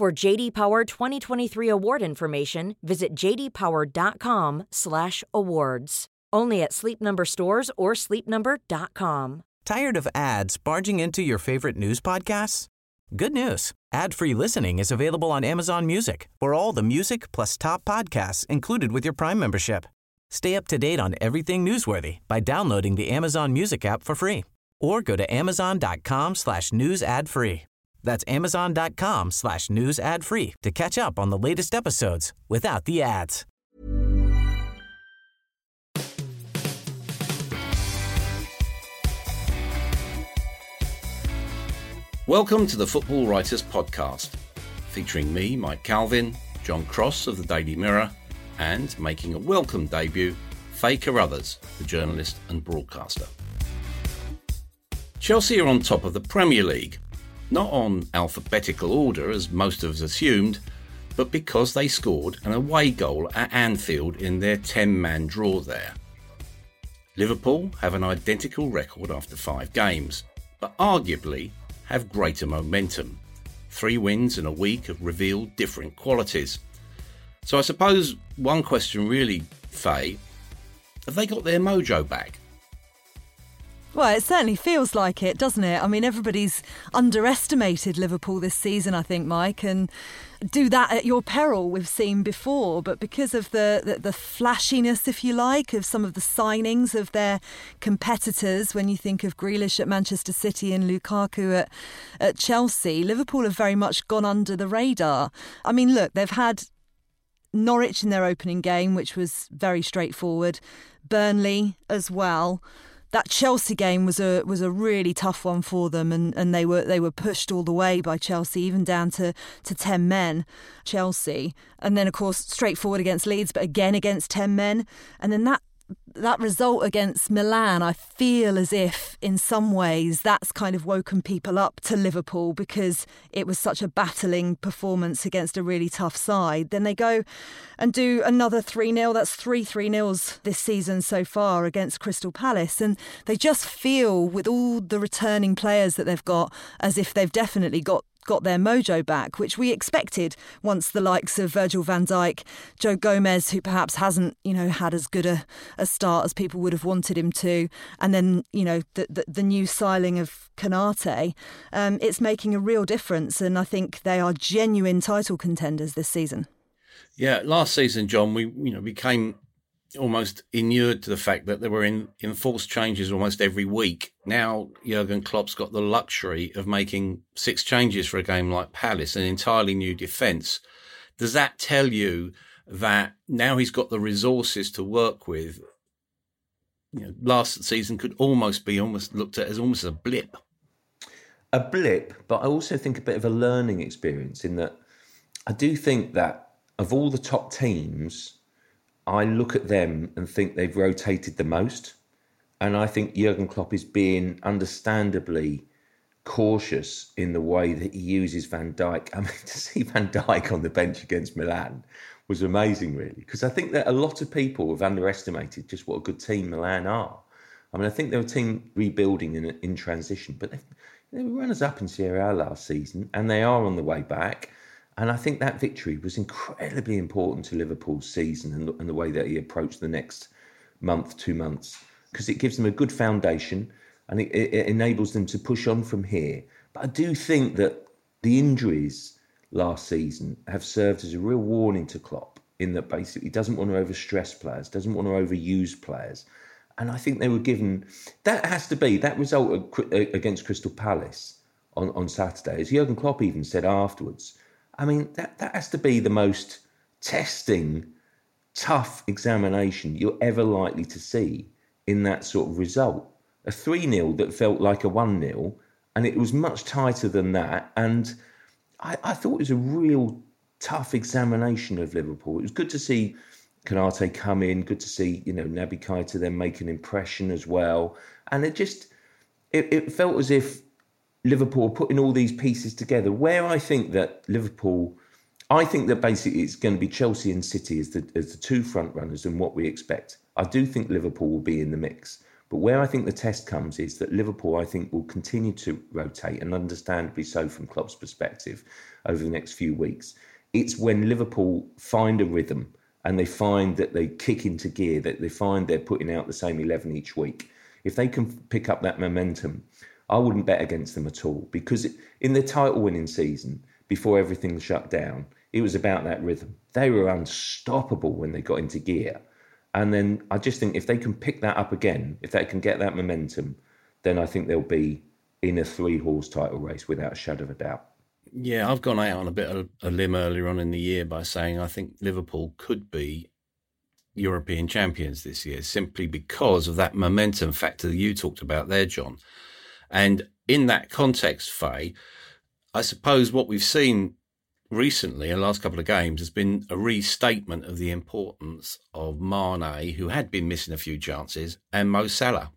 For JD Power 2023 award information, visit jdpower.com/awards. Only at Sleep Number stores or sleepnumber.com. Tired of ads barging into your favorite news podcasts? Good news. Ad-free listening is available on Amazon Music. For all the music plus top podcasts included with your Prime membership. Stay up to date on everything newsworthy by downloading the Amazon Music app for free or go to amazon.com slash news ad free. That's amazon.com slash news ad free to catch up on the latest episodes without the ads. Welcome to the Football Writers Podcast, featuring me, Mike Calvin, John Cross of the Daily Mirror, and making a welcome debut, Faye Carruthers, the journalist and broadcaster. Chelsea are on top of the Premier League, not on alphabetical order as most of us assumed, but because they scored an away goal at Anfield in their 10 man draw there. Liverpool have an identical record after five games, but arguably have greater momentum. Three wins in a week have revealed different qualities. So I suppose one question really, Faye, have they got their mojo back? Well, it certainly feels like it, doesn't it? I mean, everybody's underestimated Liverpool this season, I think, Mike, and do that at your peril, we've seen before. But because of the, the, the, flashiness, if you like, of some of the signings of their competitors, when you think of Grealish at Manchester City and Lukaku at, at Chelsea, Liverpool have very much gone under the radar. I mean, look, they've had Norwich in their opening game, which was very straightforward, Burnley as well that Chelsea game was a was a really tough one for them, and, and they were they were pushed all the way by Chelsea, even down to, to ten men. Chelsea, and then of course straightforward against Leeds, but again against ten men, and then that that result against Milan, I feel as if in some ways that's kind of woken people up to Liverpool because it was such a battling performance against a really tough side. Then they go and do another 3 0. That's three 3 0s this season so far against Crystal Palace. And they just feel, with all the returning players that they've got, as if they've definitely got got their mojo back, which we expected once the likes of Virgil van Dijk, Joe Gomez, who perhaps hasn't, you know, had as good a, a start as people would have wanted him to, and then, you know, the, the, the new signing of Konate, um, it's making a real difference. And I think they are genuine title contenders this season. Yeah, last season, John, we you know became almost inured to the fact that there were in, enforced changes almost every week. Now Jurgen Klopp's got the luxury of making six changes for a game like Palace, an entirely new defence. Does that tell you that now he's got the resources to work with? You know, last season could almost be almost looked at as almost a blip. A blip, but I also think a bit of a learning experience in that I do think that of all the top teams, I look at them and think they've rotated the most. And I think Jurgen Klopp is being understandably cautious in the way that he uses Van Dijk. I mean, to see Van Dijk on the bench against Milan was amazing, really, because I think that a lot of people have underestimated just what a good team Milan are. I mean, I think they're a team rebuilding in, in transition, but they were runners up in Serie A last season, and they are on the way back. And I think that victory was incredibly important to Liverpool's season and, and the way that he approached the next month, two months, because it gives them a good foundation and it, it, enables them to push on from here. But I do think that the injuries last season have served as a real warning to Klopp in that basically he doesn't want to overstress players, doesn't want to overuse players. And I think they were given that has to be that result against Crystal Palace on, on Saturday, as Jurgen Klopp even said afterwards I mean, that, that has to be the most testing, tough examination you're ever likely to see in that sort of result. A 3 0 that felt like a 1 0, and it was much tighter than that. And I, I thought it was a real tough examination of Liverpool. It was good to see Konate come in, good to see, you know, Naby Keita then make an impression as well. And it just, it, it felt as if Liverpool putting all these pieces together, where I think that Liverpool, I think that basically it's going to be Chelsea and City as the, as the two front runners and what we expect. I do think Liverpool will be in the mix. But where I think the test comes is that Liverpool, I think, will continue to rotate, and understandably so from Klopp's perspective, over the next few weeks. It's when Liverpool find a rhythm and they find that they kick into gear, that they find they're putting out the same 11 each week. If they can pick up that momentum, I wouldn't bet against them at all because in the title winning season, before everything shut down, it was about that rhythm. They were unstoppable when they got into gear. And then I just think if they can pick that up again, if they can get that momentum, then I think they'll be in a three horse title race without a shadow of a doubt. Yeah, I've gone out on a bit of a limb earlier on in the year by saying I think Liverpool could be European champions this year simply because of that momentum factor that you talked about there, John. And in that context, Faye, I suppose what we've seen recently in the last couple of games has been a restatement of the importance of Mane, who had been missing a few chances, and Mo Salah.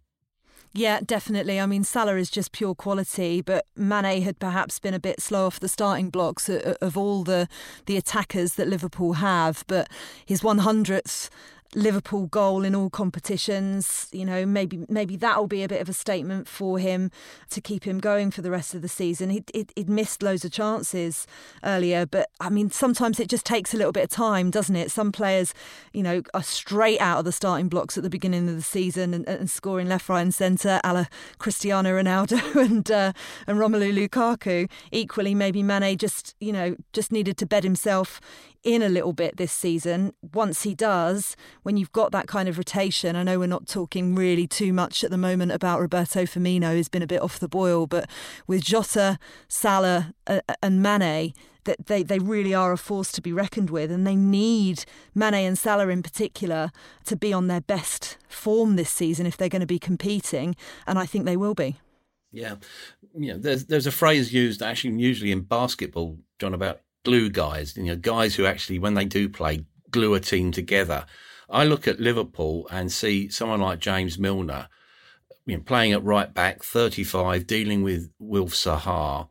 Yeah, definitely. I mean, Salah is just pure quality, but Mane had perhaps been a bit slow off the starting blocks of all the the attackers that Liverpool have. But his 100th Liverpool goal in all competitions. You know, maybe maybe that'll be a bit of a statement for him to keep him going for the rest of the season. He'd, he'd, he'd, missed loads of chances earlier, but I mean, sometimes it just takes a little bit of time, doesn't it? Some players, you know, are straight out of the starting blocks at the beginning of the season and, and scoring left, right, and centre, a la Cristiano Ronaldo and uh, and Romelu Lukaku. Equally, maybe Mane just you know just needed to bed himself in a little bit this season. Once he does, when you've got that kind of rotation, I know we're not talking really too much at the moment about Roberto Firmino, who's been a bit off the boil, but with Jota, Salah, uh, and Mane, that they, they really are a force to be reckoned with, and they need Mane and Salah in particular to be on their best form this season if they're going to be competing, and I think they will be. Yeah, you know, there's there's a phrase used actually usually in basketball, John, about glue guys, you know, guys who actually, when they do play, glue a team together. I look at Liverpool and see someone like James Milner, you know, playing at right back, 35, dealing with Wilf Zaha.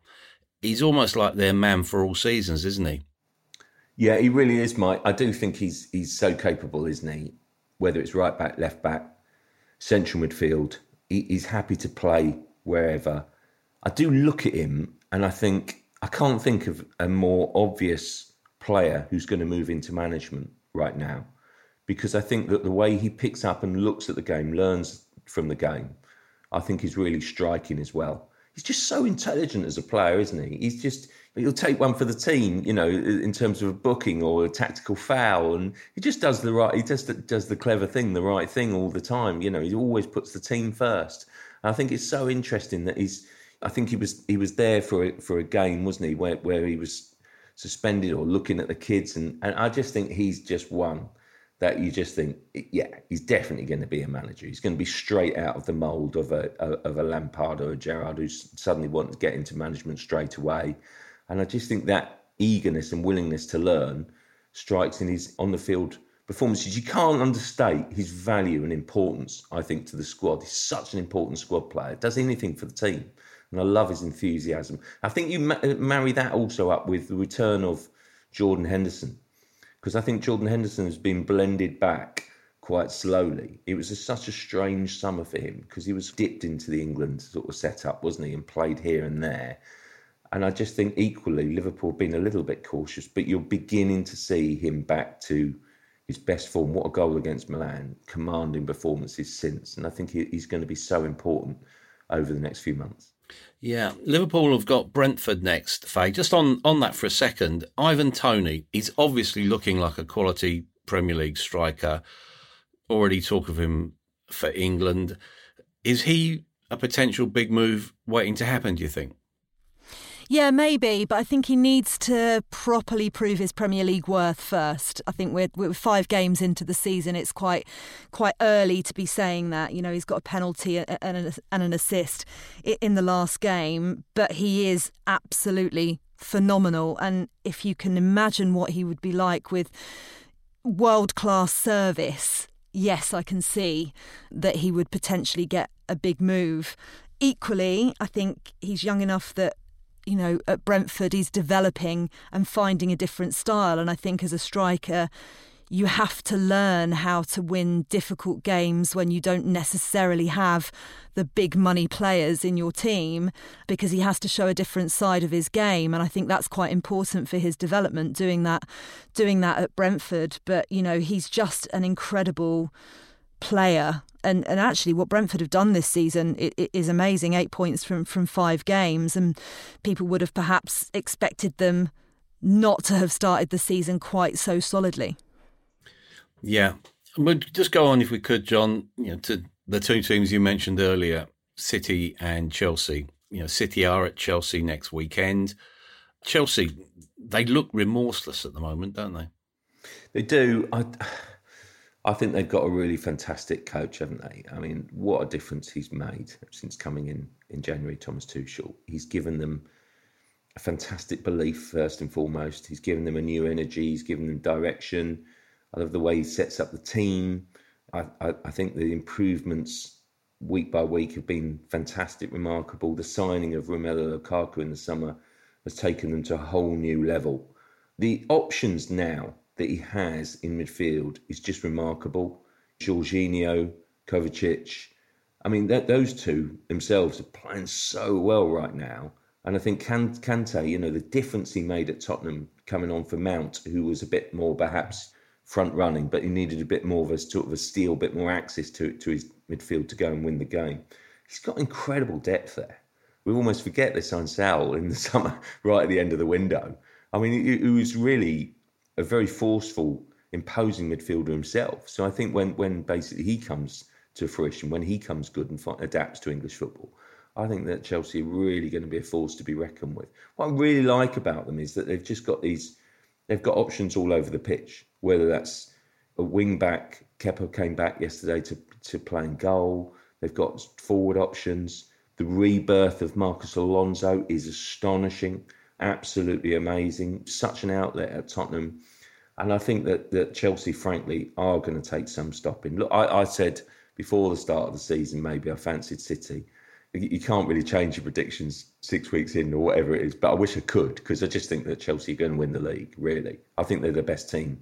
He's almost like their man for all seasons, isn't he? Yeah, he really is, Mike. I do think he's he's so capable, isn't he? Whether it's right back, left back, central midfield, he, he's happy to play wherever. I do look at him and I think I can't think of a more obvious player who's going to move into management right now because I think that the way he picks up and looks at the game, learns from the game, I think is really striking as well. He's just so intelligent as a player, isn't he? He's just he'll take one for the team, you know, in terms of a booking or a tactical foul, and he just does the right. He just does the clever thing, the right thing all the time. You know, he always puts the team first. And I think it's so interesting that he's I think he was he was there for a, for a game, wasn't he? Where where he was suspended or looking at the kids, and and I just think he's just one that you just think, yeah, he's definitely going to be a manager. He's going to be straight out of the mould of a of a Lampard or a Gerrard who suddenly wants to get into management straight away. And I just think that eagerness and willingness to learn strikes in his on the field performances. You can't understate his value and importance. I think to the squad. He's such an important squad player. Does anything for the team and I love his enthusiasm. I think you ma- uh, marry that also up with the return of Jordan Henderson, because I think Jordan Henderson has been blended back quite slowly. It was a, such a strange summer for him because he was dipped into the England sort of setup, wasn't he, and played here and there. And I just think equally Liverpool have been a little bit cautious, but you're beginning to see him back to his best form. What a goal against Milan, commanding performances since. And I think he's going to be so important over the next few months. Yeah, Liverpool have got Brentford next, Faye. Just on, on that for a second, Ivan Toney he's obviously looking like a quality Premier League striker. Already talk of him for England. Is he a potential big move waiting to happen, do you think? Yeah, maybe, but I think he needs to properly prove his Premier League worth first. I think we're, we're five games into the season. It's quite quite early to be saying that. You know, he's got a penalty and an, and an assist in the last game, but he is absolutely phenomenal. And if you can imagine what he would be like with world class service, yes, I can see that he would potentially get a big move. Equally, I think he's young enough that you know, at Brentford, he's developing and finding a different style. And I think as a striker, you have to learn how to win difficult games when you don't necessarily have the big money players in your team because he has to show a different side of his game and I think that's quite important for his development doing that doing that at Brentford but you know he's just an incredible player and, and actually what Brentford have done this season it, it is amazing eight points from from five games and people would have perhaps expected them not to have started the season quite so solidly yeah. We'll just go on, if we could, John, you know, to the two teams you mentioned earlier, City and Chelsea. You know, City are at Chelsea next weekend. Chelsea, they look remorseless at the moment, don't they? They do. I, I think they've got a really fantastic coach, haven't they? I mean, what a difference he's made since coming in in January, Thomas Tuchel. He's given them a fantastic belief, first and foremost. He's given them a new energy, he's given them direction I love the way he sets up the team. I, I, I think the improvements week by week have been fantastic, remarkable. The signing of Romelu Lukaku in the summer has taken them to a whole new level. The options now that he has in midfield is just remarkable. Jorginho, Kovacic. I mean, that, those two themselves are playing so well right now. And I think Kante, you know, the difference he made at Tottenham coming on for Mount, who was a bit more perhaps front running, but he needed a bit more of a sort of a steal, a bit more access to to his midfield to go and win the game. He's got incredible depth there. We almost forget they signed Saul in the summer, right at the end of the window. I mean, it, he was really a very forceful, imposing midfielder himself. So I think when when basically he comes to fruition, when he comes good and adapts to English football, I think that Chelsea are really going to be a force to be reckoned with. What I really like about them is that they've just got these, they've got options all over the pitch whether that's a wing back. Kepa came back yesterday to, to playing goal. They've got forward options. The rebirth of Marcos Alonso is astonishing, absolutely amazing. Such an outlet at Tottenham. And I think that, that Chelsea, frankly, are going to take some stopping. Look, I, I said before the start of the season, maybe I fancied City. You can't really change your predictions six weeks in or whatever it is, but I wish I could because I just think that Chelsea are going to win the league, really. I think they're the best team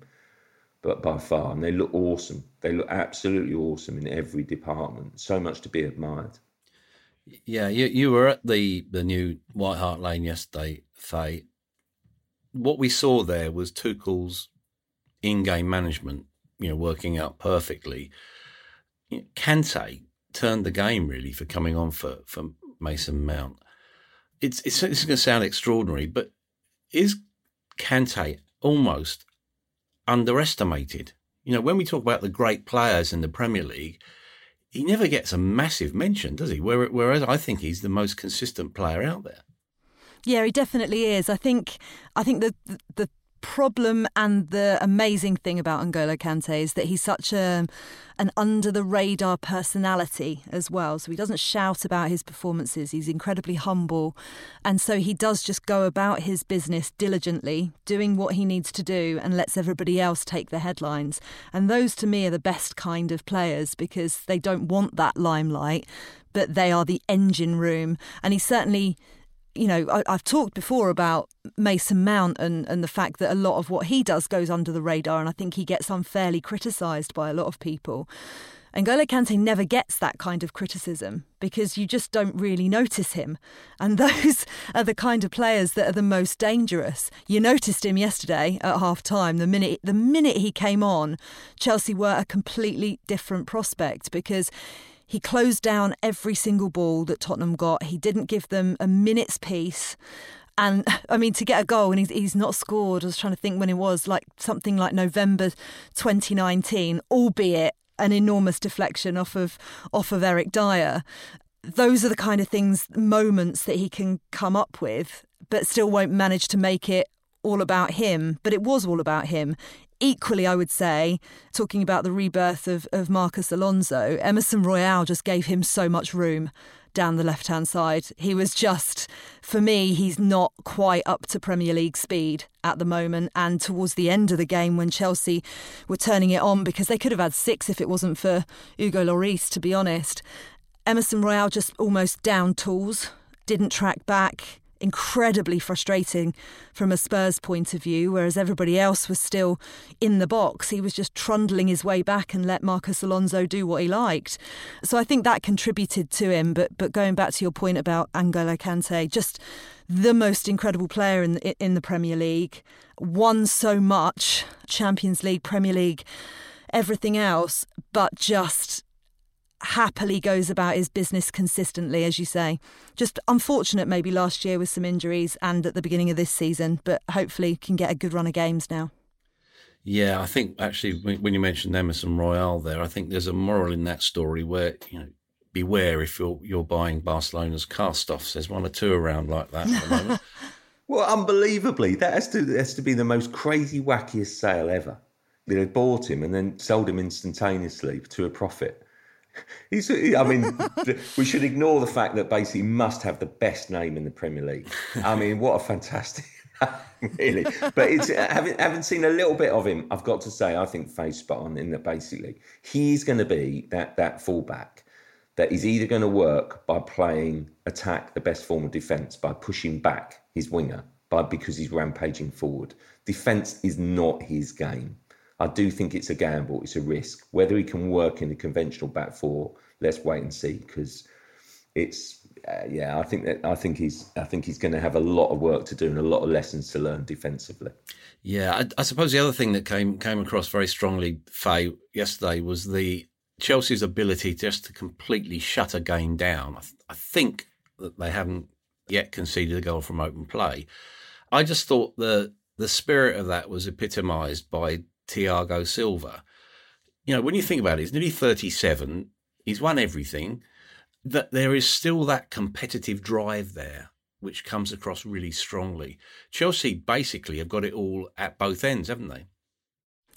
but by far, and they look awesome. They look absolutely awesome in every department. So much to be admired. Yeah, you you were at the the new White Hart Lane yesterday, Faye. What we saw there was Tuchel's in-game management, you know, working out perfectly. Kante turned the game really for coming on for for Mason Mount. It's it's, it's going to sound extraordinary, but is Kante almost underestimated. You know, when we talk about the great players in the Premier League, he never gets a massive mention, does he? Whereas I think he's the most consistent player out there. Yeah, he definitely is. I think I think the the problem and the amazing thing about N'Golo Kante is that he's such a an under the radar personality as well. So he doesn't shout about his performances. He's incredibly humble, and so he does just go about his business diligently, doing what he needs to do, and lets everybody else take the headlines. And those to me are the best kind of players because they don't want that limelight, but they are the engine room. And he certainly you know, I, have talked before about Mason Mount and, and the fact that a lot of what he does goes under the radar, and I think he gets unfairly criticised by a lot of people. And N'Golo Kante never gets that kind of criticism because you just don't really notice him. And those are the kind of players that are the most dangerous. You noticed him yesterday at half time. The minute the minute he came on, Chelsea were a completely different prospect because he closed down every single ball that Tottenham got. He didn't give them a minute's peace. And I mean, to get a goal and he's, he's not scored, I was trying to think when it was, like something like November 2019, albeit an enormous deflection off of off of Eric Dier. Those are the kind of things, moments that he can come up with, but still won't manage to make it all about him. But it was all about him equally, I would say, talking about the rebirth of, of Marcos Alonso, Emerson Royal just gave him so much room down the left hand side. He was just, for me, he's not quite up to Premier League speed at the moment. And towards the end of the game, when Chelsea were turning it on, because they could have had six if it wasn't for Hugo Lloris, to be honest, Emerson Royal just almost down tools, didn't track back incredibly frustrating from a Spurs point of view, whereas everybody else was still in the box. He was just trundling his way back and let Marcos Alonso do what he liked. So I think that contributed to him. But but going back to your point about N'Golo Kante, just the most incredible player in in the Premier League, won so much, Champions League, Premier League, everything else, but just happily goes about his business consistently, as you say. Just unfortunate maybe last year with some injuries and at the beginning of this season, but hopefully can get a good run of games now. Yeah, I think actually when you mentioned Emerson Royal there, I think there's a moral in that story where you know beware if you're you're buying Barcelona's cast-offs. There's one or two around like that at the moment. well, unbelievably, that has to has to be the most crazy wackiest sale ever. They bought him and then sold him instantaneously to a profit. He's, I mean, we should ignore the fact that basically must have the best name in the Premier League. I mean, what a fantastic, really. But it's uh, having having seen a little bit of him, I've got to say, I think Faye's spot on in that basically he's going to be that that fullback that is either going to work by playing attack, the best form of defence, by pushing back his winger, by because he's rampaging forward. Defence is not his game. I do think it's a gamble, it's a risk. Whether he can work in a conventional back four, let's wait and see because it's uh, yeah. I think that I think he's I think he's going to have a lot of work to do and a lot of lessons to learn defensively. Yeah, I, I suppose the other thing that came came across very strongly, Faye, yesterday was the Chelsea's ability just to completely shut a game down. I, th- I think that they haven't yet conceded a goal from open play. I just thought the the spirit of that was epitomised by Thiago Silva. You know, when you think about it, he's nearly 37. He's won everything. That there is still that competitive drive there, which comes across really strongly. Chelsea basically have got it all at both ends, haven't they?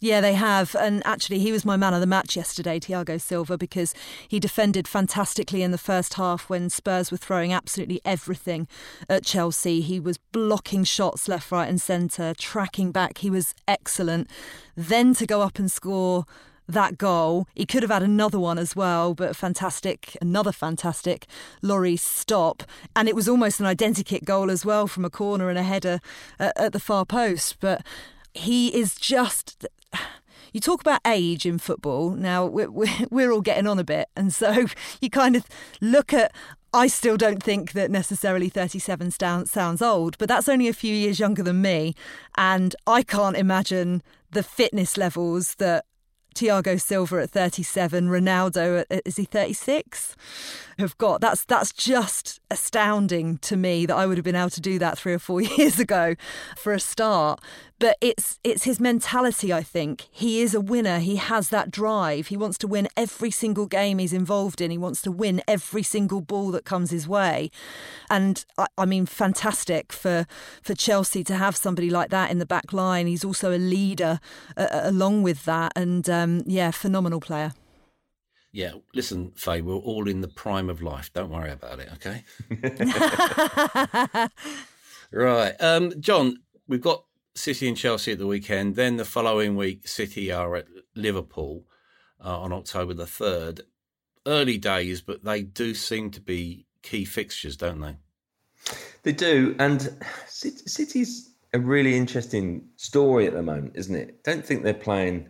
Yeah, they have. And actually, he was my man of the match yesterday, Thiago Silva, because he defended fantastically in the first half when Spurs were throwing absolutely everything at Chelsea. He was blocking shots left, right, and centre, tracking back. He was excellent. Then to go up and score that goal. He could have had another one as well, but fantastic, another fantastic Lloris stop. And it was almost an identikit goal as well from a corner and a header at, at the far post. But he is just you talk about age in football. Now we're, we're all getting on a bit, and so you kind of look at. I still don't think that necessarily 37 sounds old, but that's only a few years younger than me, and I can't imagine the fitness levels that Thiago Silva at 37, Ronaldo at, is he 36? Have got that's that's just astounding to me that I would have been able to do that three or four years ago for a start. But it's it's his mentality, I think. He is a winner. He has that drive. He wants to win every single game he's involved in. He wants to win every single ball that comes his way. And I, I mean, fantastic for for Chelsea to have somebody like that in the back line. He's also a leader uh, along with that. And um, yeah, phenomenal player. Yeah, listen, Faye, we're all in the prime of life. Don't worry about it, okay? right. Um, John, we've got City and Chelsea at the weekend. Then the following week, City are at Liverpool uh, on October the 3rd. Early days, but they do seem to be key fixtures, don't they? They do. And City's a really interesting story at the moment, isn't it? Don't think they're playing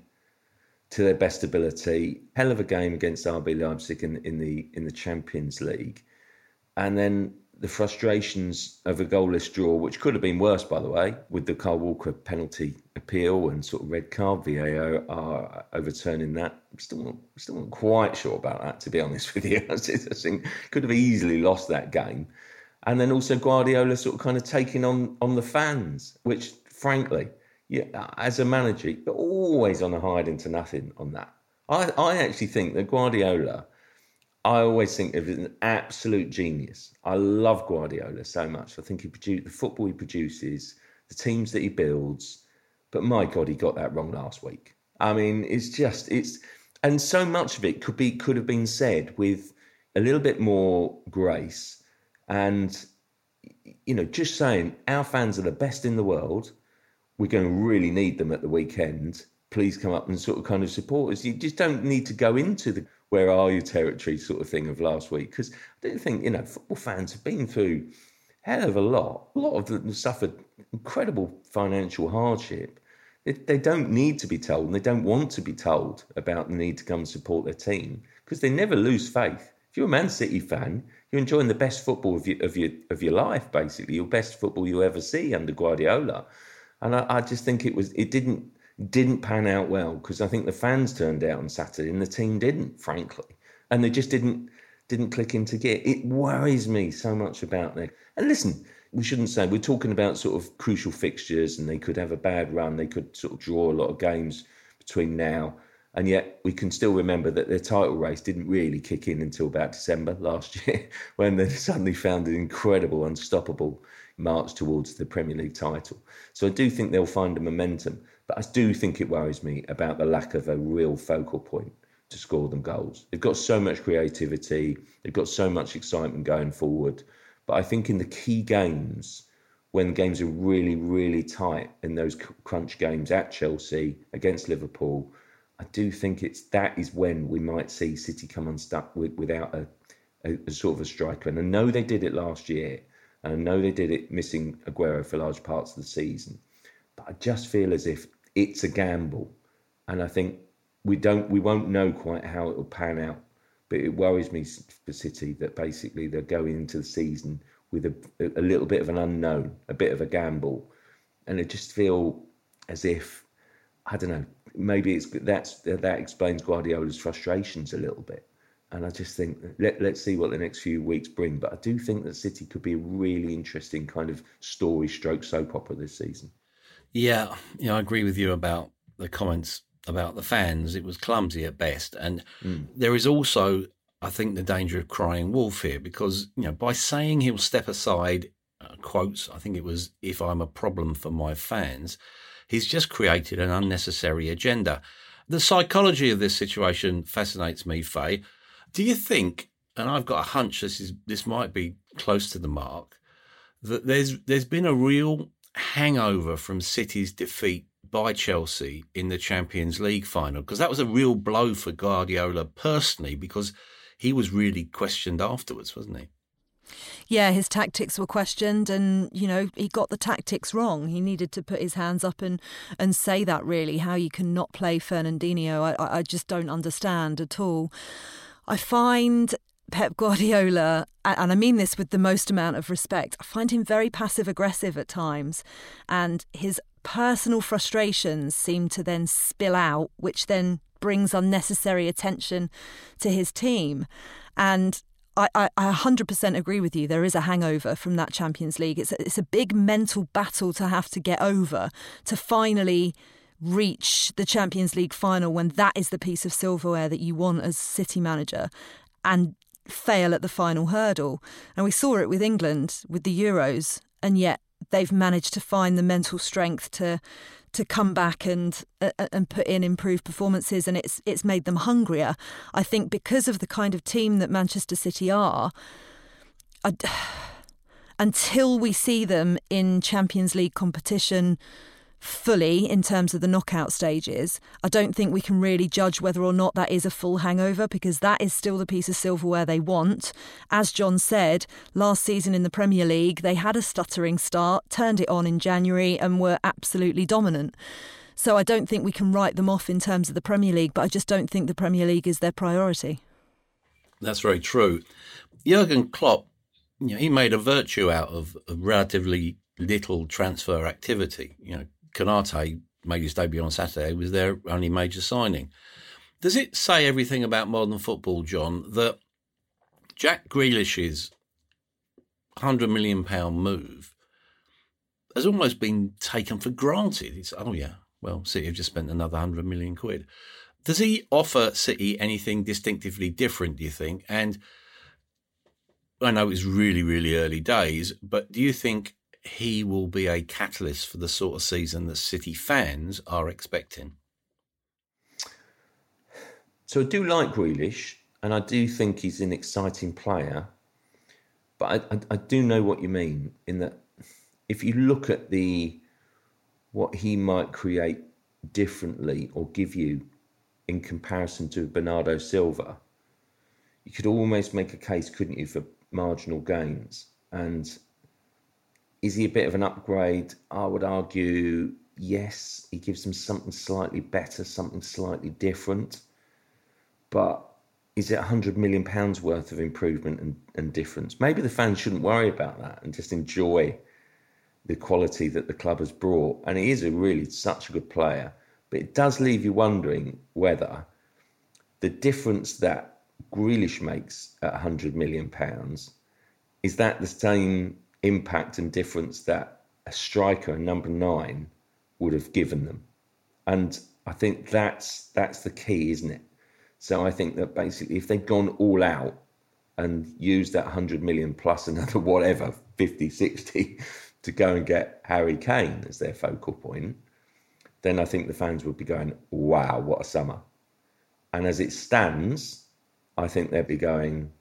to their best ability. Hell of a game against RB Leipzig in, in the in the Champions League. And then the frustrations of a goalless draw, which could have been worse, by the way, with the Kyle Walker penalty appeal and sort of red card VAR are overturning that. Still not, still not quite sure about that, to be honest with you. I think could have easily lost that game. And then also Guardiola sort of kind of taking on on the fans, which frankly, yeah, as a manager, you're always on a hide into nothing on that. I, I actually think that Guardiola I always think of an absolute genius. I love Guardiola so much. I think he produce, the football he produces, the teams that he builds, but my God, he got that wrong last week. I mean, it's just it's and so much of it could be could have been said with a little bit more grace and you know just saying our fans are the best in the world we're going to really need them at the weekend please come up and sort of kind of support us you just don't need to go into the where are you territory sort of thing of last week because i don't think you know football fans have been through hell of a lot a lot of them suffered incredible financial hardship they don't need to be told and they don't want to be told about the need to come and support their team because they never lose faith. If you're a Man City fan, you're enjoying the best football of your of your of your life, basically, your best football you'll ever see under Guardiola. And I, I just think it was it didn't didn't pan out well because I think the fans turned out on Saturday and the team didn't, frankly, and they just didn't didn't click into gear. It worries me so much about that. And listen, we shouldn't say we're talking about sort of crucial fixtures and they could have a bad run they could sort of draw a lot of games between now and yet we can still remember that their title race didn't really kick in until about December last year when they suddenly found an incredible unstoppable march towards the Premier League title so I do think they'll find a momentum but I do think it worries me about the lack of a real focal point to score them goals they've got so much creativity they've got so much excitement going forward but I think in the key games, when games are really, really tight in those crunch games at Chelsea, against Liverpool, I do think it's that is when we might see City come unstuck with, without a, a, a, sort of a striker. And I know they did it last year, and I know they did it missing Aguero for large parts of the season. But I just feel as if it's a gamble, and I think we don't, we won't know quite how it will pan out but it worries me for City that basically they're going into the season with a, a little bit of an unknown, a bit of a gamble, and I just feel as if I don't know. Maybe it's that's that explains Guardiola's frustrations a little bit. And I just think let, let's see what the next few weeks bring. But I do think that City could be a really interesting kind of story stroke soap opera this season. Yeah, yeah, I agree with you about the comments about the fans. It was clumsy at best. And mm. there is also, I think, the danger of crying wolf here because, you know, by saying he'll step aside, uh, quotes, I think it was, if I'm a problem for my fans, he's just created an unnecessary agenda. The psychology of this situation fascinates me, Faye. Do you think, and I've got a hunch this is this might be close to the mark, that there's there's been a real hangover from City's defeat by Chelsea in the Champions League final because that was a real blow for Guardiola personally because he was really questioned afterwards, wasn't he? Yeah, his tactics were questioned, and you know he got the tactics wrong. He needed to put his hands up and and say that really how you cannot play Fernandinho. I I just don't understand at all. I find Pep Guardiola, and I mean this with the most amount of respect, I find him very passive aggressive at times, and his personal frustrations seem to then spill out, which then brings unnecessary attention to his team. And I, I, I 100% agree with you. There is a hangover from that Champions League. It's a, it's a big mental battle to have to get over to finally reach the Champions League final when that is the piece of silverware that you want as City manager and fail at the final hurdle. And we saw it with England with the Euros, and yet they've managed to find the mental strength to to come back and uh, and put in improved performances and it's it's made them hungrier i think because of the kind of team that manchester city are I, until we see them in champions league competition fully in terms of the knockout stages. I don't think we can really judge whether or not that is a full hangover because that is still the piece of silverware they want. As John said, last season in the Premier League, they had a stuttering start, turned it on in January, and were absolutely dominant. So I don't think we can write them off in terms of the Premier League, but I just don't think the Premier League is their priority. That's very true. Jurgen Klopp, you know, he made a virtue out of, relatively little transfer activity. You know, Konate made his debut on Saturday, was their only major signing. Does it say everything about modern football, John, that Jack Grealish's hundred million pound move has almost been taken for granted? It's oh yeah, well, City have just spent another hundred million quid. Does he offer City anything distinctively different? Do you think? And I know it's really, really early days, but do you think he will be a catalyst for the sort of season that City fans are expecting? So I do like Grealish, and I do think he's an exciting player. But I, I, I do know what you mean in that if you look at the what he might create differently or give you in comparison to Bernardo Silva, you could almost make a case, couldn't you, for marginal gains? And is he a bit of an upgrade? I would argue yes, he gives them something slightly better, something slightly different. But is it 100 million pounds worth of improvement and, and difference? Maybe the fans shouldn't worry about that and just enjoy the quality that the club has brought. And he is a really such a good player. But it does leave you wondering whether the difference that Grealish makes at 100 million pounds is that the same impact and difference that a striker, a number nine, would have given them. And I think that's that's the key, isn't it? So I think that basically if they'd gone all out and used that 100 million plus another whatever, 50, 60 to go and get Harry Kane as their focal point, then I think the fans would be going, wow, what a summer. And as it stands, I think they'd be going,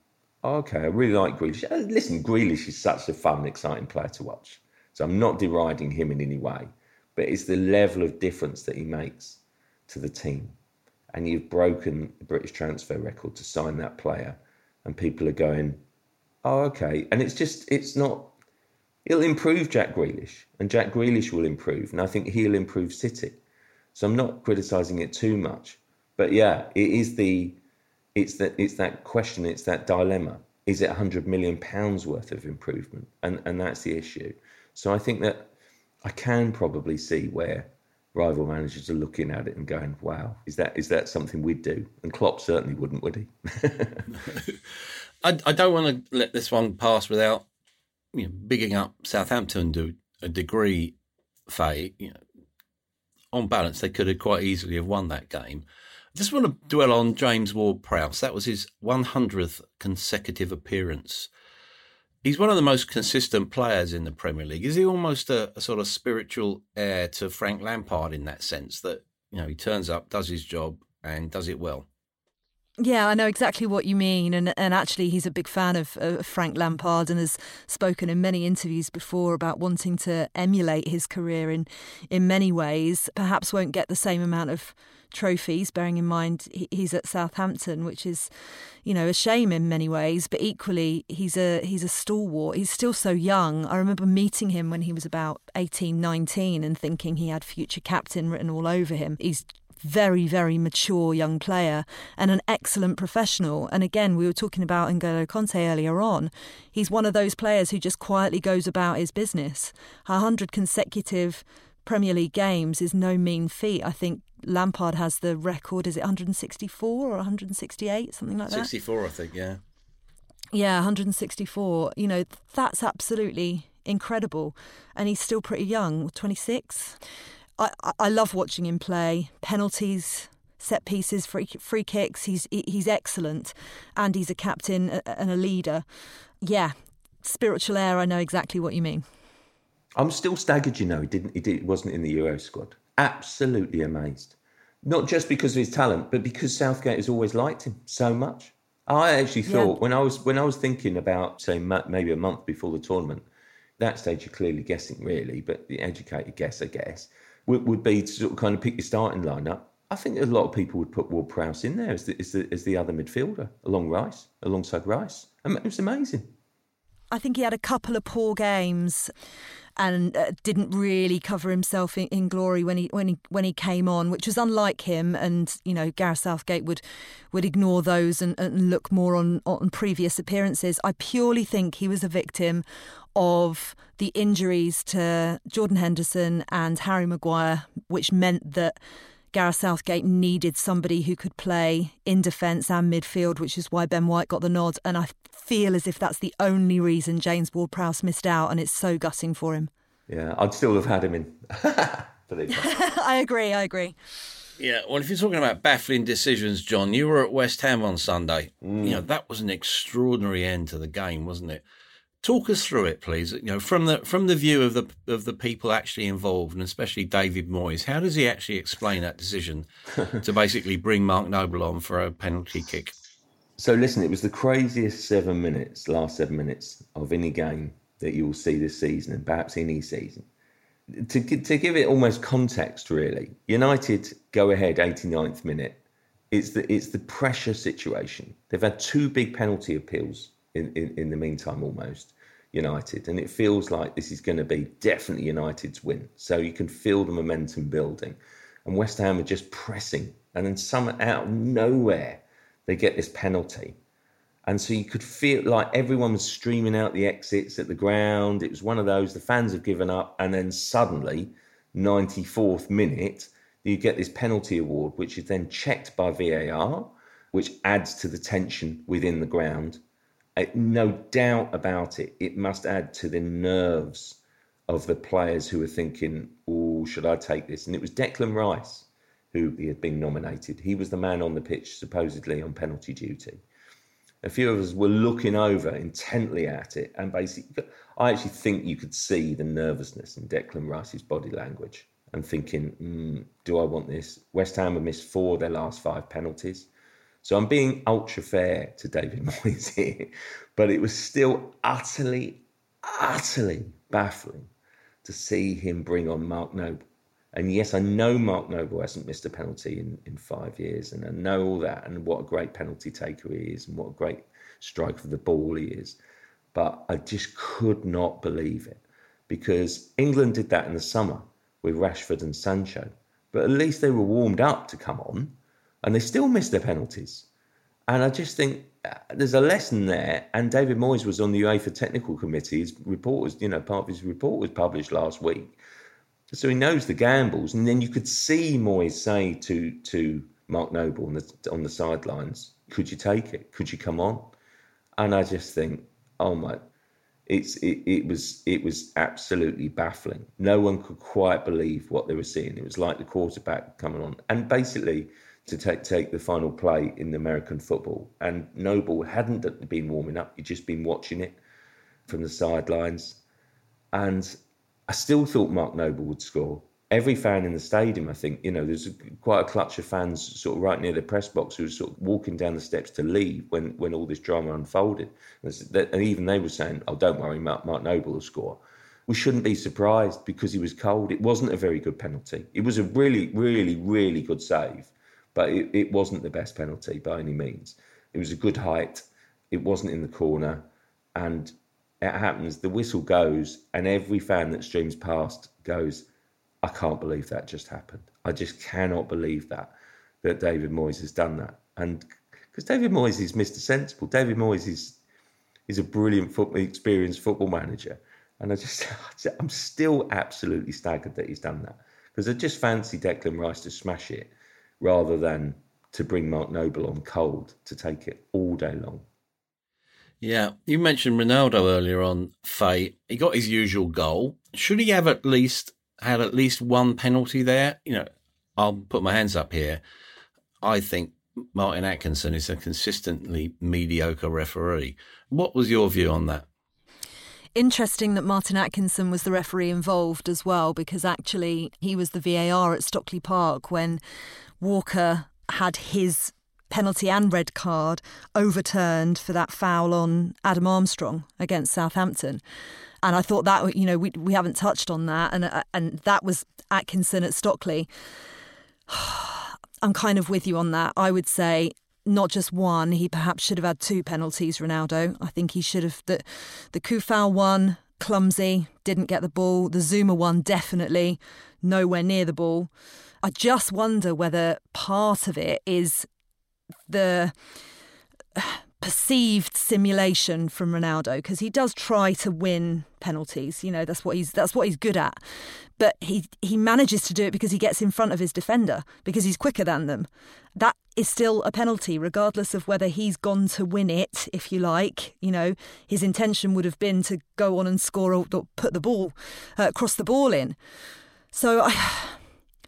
okay, I really like Grealish. Uh, listen, Grealish is such a fun, exciting player to watch. So I'm not deriding him in any way, but it's the level of difference that he makes to the team. And you've broken the British transfer record to sign that player, and people are going, oh, okay. And it's just, it's not He'll improve Jack Grealish, and Jack Grealish will improve, and I think he'll improve City. So I'm not criticising it too much, but yeah, it is the, it's that it's that question, it's that dilemma. Is it 100 million pounds worth of improvement? And and that's the issue. So I think that I can probably see where rival managers are looking at it and going, "Wow, is that is that something we'd do?" And Klopp certainly wouldn't, would he? I, I don't want to let this one pass without you know, bigging up Southampton to a degree, Faye, you know, on balance, they could have quite easily have won that game. Just want to dwell on James Ward-Prowse. That was his 100th consecutive appearance. He's one of the most consistent players in the Premier League. Is he almost a, a sort of spiritual heir to Frank Lampard in that sense that, you know, he turns up, does his job, and does it well? Yeah, I know exactly what you mean, and and actually, he's a big fan of, of, Frank Lampard and has spoken in many interviews before about wanting to emulate his career in in many ways. Perhaps won't get the same amount of trophies, bearing in mind he's at Southampton, which is, you know, a shame in many ways. But equally, he's a he's a stalwart. He's still so young. I remember meeting him when he was about 18, 19 and thinking he had future captain written all over him. He's very, very mature young player and an excellent professional. And again, we were talking about N'Golo Kanté earlier on. He's one of those players who just quietly goes about his business. 100 consecutive Premier League games is no mean feat. I think Lampard has the record, is it 164 or 168, something like that? 64, I think, yeah. Yeah, 164. You know, that's absolutely incredible. And he's still pretty young, 26. I, I love watching him play. Penalties, set pieces, free, free kicks. He's he's excellent, and he's a captain and a leader. Yeah, spiritual heir. I know exactly what you mean. I'm still staggered. You know, he didn't. He, did, he wasn't in the Euro squad. Absolutely amazed. Not just because of his talent, but because Southgate has always liked him so much. I actually thought yeah. when I was when I was thinking about say maybe a month before the tournament, that stage you're clearly guessing really, but the educated guess, I guess would, would be to sort of kind of pick your starting lineup. I think a lot of people would put Ward Prowse in there as the, as the, as the other midfielder along Rice, alongside Rice. And it was amazing. I think he had a couple of poor games and uh, didn't really cover himself in, in, glory when he when he when he came on, which was unlike him. And you know, Gareth Southgate would would ignore those and, and look more on on previous appearances. I purely think he was a victim of the injuries to Jordan Henderson and Harry Maguire, which meant that Gareth Southgate needed somebody who could play in defence and midfield, which is why Ben White got the nod. And I feel as if that's the only reason James Ward Prowse missed out, and it's so gutting for him. Yeah, I'd still have had him in. I agree, I agree. Yeah, well, if you're talking about baffling decisions, John, you were at West Ham on Sunday. Mm. You know, that was an extraordinary end to the game, wasn't it? talk us through it, please. You know, from the from the view of the of the people actually involved, and especially David Moyes. How does he actually explain that decision to basically bring Mark Noble on for a penalty kick? So listen, it was the craziest seven minutes, last seven minutes of any game that you will see this season, and perhaps any season. To to give it almost context, really, United go ahead 89th minute. It's the it's the pressure situation. They've had two big penalty appeals in, in, in the meantime, almost United. And it feels like this is going to be definitely United's win. So you can feel the momentum building. And West Ham are just pressing. And then some out of nowhere, they get this penalty. And so you could feel like everyone was streaming out the exits at the ground. It was one of those, the fans have given up. And then suddenly, 94th minute, you get this penalty award, which is then checked by VAR, which adds to the tension within the ground uh, no doubt about it, it must add to the nerves of the players who were thinking, oh, should I take this? And it was Declan Rice who he had been nominated. He was the man on the pitch, supposedly on penalty duty. A few of us were looking over intently at it, and basically, I actually think you could see the nervousness in Declan Rice's body language and thinking, mm, do I want this? West Ham have missed four of their last five penalties. So I'm being ultra fair to David Moyes here, but it was still utterly, utterly baffling to see him bring on Mark Noble. And yes, I know Mark Noble hasn't missed a penalty in, in five years, and I know all that, and what a great penalty taker he is, and what a great striker of the ball he is. But I just could not believe it because England did that in the summer with Rashford and Sancho, but at least they were warmed up to come on and they still missed their penalties. And I just think uh, there's a lesson there. And David Moyes was on the UEFA technical committee. His report was, you know, part of his report was published last week. So he knows the gambles. And then you could see Moyes say to to Mark Noble on the on the sidelines, "Could you take it? Could you come on?" And I just think, oh my, it's it, it was it was absolutely baffling. No one could quite believe what they were seeing. It was like the quarterback coming on, and basically to take take the final play in the American football. And Noble hadn't been warming up; he'd just been watching it from the sidelines. And I still thought Mark Noble would score. Every fan in the stadium, I think, you know, there's quite a clutch of fans sort of right near the press box who were sort of walking down the steps to leave when, when all this drama unfolded. And even they were saying, oh, don't worry, Mark, Mark Noble will score we shouldn't be surprised because he was cold. It wasn't a very good penalty. It was a really, really, really good save but it, it wasn't the best penalty by any means. It was a good height. It wasn't in the corner, and it happens. The whistle goes, and every fan that streams past goes, "I can't believe that just happened. I just cannot believe that that David Moyes has done that." And because David Moyes is Mr. Sensible, David Moyes is is a brilliant, football, experienced football manager, and I just I'm still absolutely staggered that he's done that because I just fancy Declan Rice to smash it rather than to bring Mark Noble on cold to take it all day long. Yeah, you mentioned Ronaldo earlier on, Faye. He got his usual goal. Should he have at least had at least one penalty there? You know, I'll put my hands up here. I think Martin Atkinson is a consistently mediocre referee. What was your view on that? Interesting that Martin Atkinson was the referee involved as well, because actually he was the VAR at Stockley Park when Walker had his penalty and red card overturned for that foul on Adam Armstrong against Southampton. And I thought that you know we we haven't touched on that, and uh, and that was Atkinson at Stockley. I'm kind of with you on that. I would say not just one. He perhaps should have had two penalties. Ronaldo. I think he should have the the Coufal one clumsy, didn't get the ball. The Zouma one definitely nowhere near the ball. I just wonder whether part of it is the perceived simulation from Ronaldo because he does try to win penalties. You know, that's what he's that's what he's good at. But he he manages to do it because he gets in front of his defender because he's quicker than them. That is still a penalty regardless of whether he's gone to win it, if you like. You know, his intention would have been to go on and score or put the ball uh, cross the ball in. So I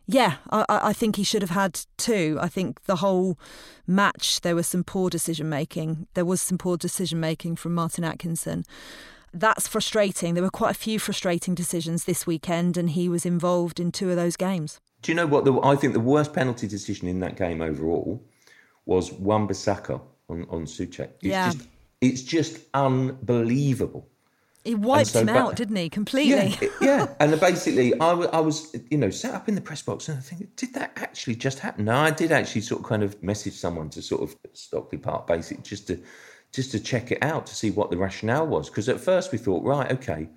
yeah, I, I think he should have had two. I think the whole match there was some poor decision making. There was some poor decision making from Martin Atkinson. that's frustrating. There were quite a few frustrating decisions this weekend, and he was involved in two of those games. Do you know what? The, I think the worst penalty decision in that game overall was Wan-Bissaka on, on Soucek. It's Yeah. Just, it's just unbelievable. He wiped so him ba- out, didn't he? Completely. Yeah, yeah. And basically, I was, you know, sat up in the press box and I think, did that actually just happen? No, I did actually sort of kind of message someone to sort of Stockley Park, basically, just to just to check it out to see what the rationale was. Because at first we thought, right, okay,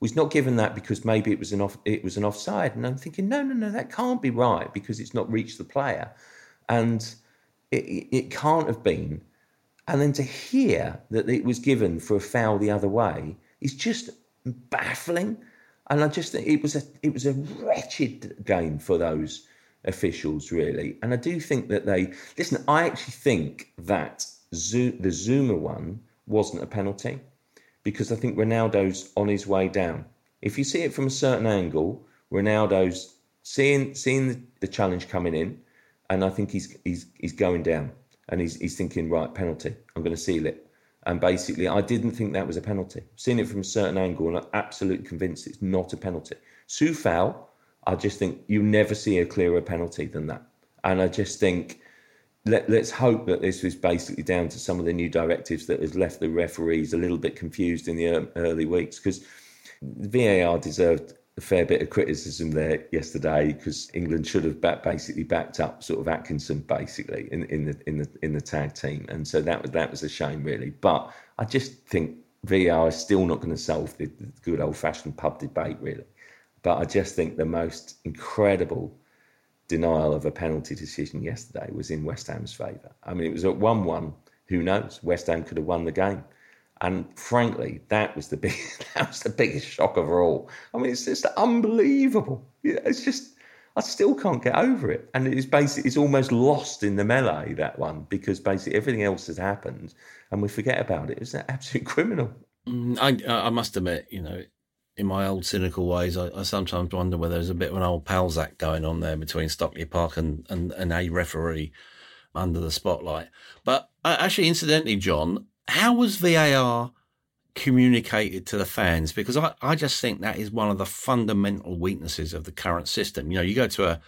was not given that because maybe it was an off it was an offside, and I'm thinking, no, no, no, that can't be right because it's not reached the player, and it, it it can't have been. And then to hear that it was given for a foul the other way is just baffling. And I just think it was a it was a wretched game for those officials, really. And I do think that they listen. I actually think that Zu, the Zouma one wasn't a penalty because I think Ronaldo's on his way down. If you see it from a certain angle, Ronaldo's seeing seeing the, the challenge coming in, and I think he's he's he's going down, and he's he's thinking right penalty. I'm going to seal it. And basically, I didn't think that was a penalty. Seeing it from a certain angle, and I'm absolutely convinced it's not a penalty. Sue foul, I just think you never see a clearer penalty than that. And I just think let, let's hope that this was basically down to some of the new directives that has left the referees a little bit confused in the early weeks because VAR deserved a fair bit of criticism there yesterday because England should have back, basically backed up sort of Atkinson basically in, in the in the in the tag team, and so that was that was a shame really. But I just think VAR is still not going to solve the, the good old fashioned pub debate really. But I just think the most incredible denial of a penalty decision yesterday was in West Ham's favour. I mean, it was at 1 1. Who knows? West Ham could have won the game. And frankly, that was the big, that was the biggest shock of all. I mean, it's just unbelievable. It's just, I still can't get over it. And it's basically, it's almost lost in the melee, that one, because basically everything else has happened and we forget about it. It's an absolute criminal. Mm, I, I must admit, you know, in my old cynical ways, I, I sometimes wonder whether there's a bit of an old Palzac going on there between Stockley Park and, and, and a referee under the spotlight. But uh, actually, incidentally, John, how was VAR communicated to the fans? Because I, I just think that is one of the fundamental weaknesses of the current system. You know, you go to a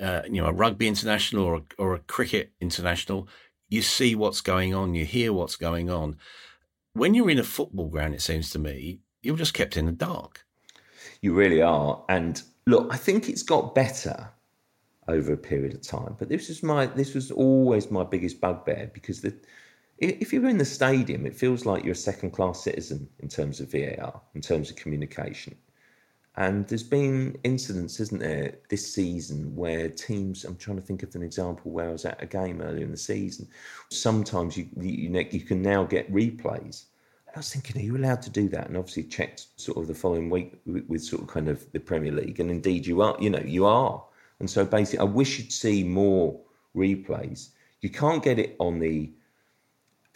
uh, you know a rugby international or a, or a cricket international, you see what's going on, you hear what's going on. When you're in a football ground, it seems to me you're just kept in the dark. You really are. And look, I think it's got better over a period of time. But this is my this was always my biggest bugbear because the if you're in the stadium, it feels like you're a second class citizen in terms of VAR, in terms of communication. And there's been incidents, isn't there, this season where teams. I'm trying to think of an example where I was at a game earlier in the season. Sometimes you you, you can now get replays. I was thinking, are you allowed to do that? And obviously checked sort of the following week with, sort of kind of the Premier League, and indeed you are. You know, you are. And so basically, I wish you'd see more replays. You can't get it on the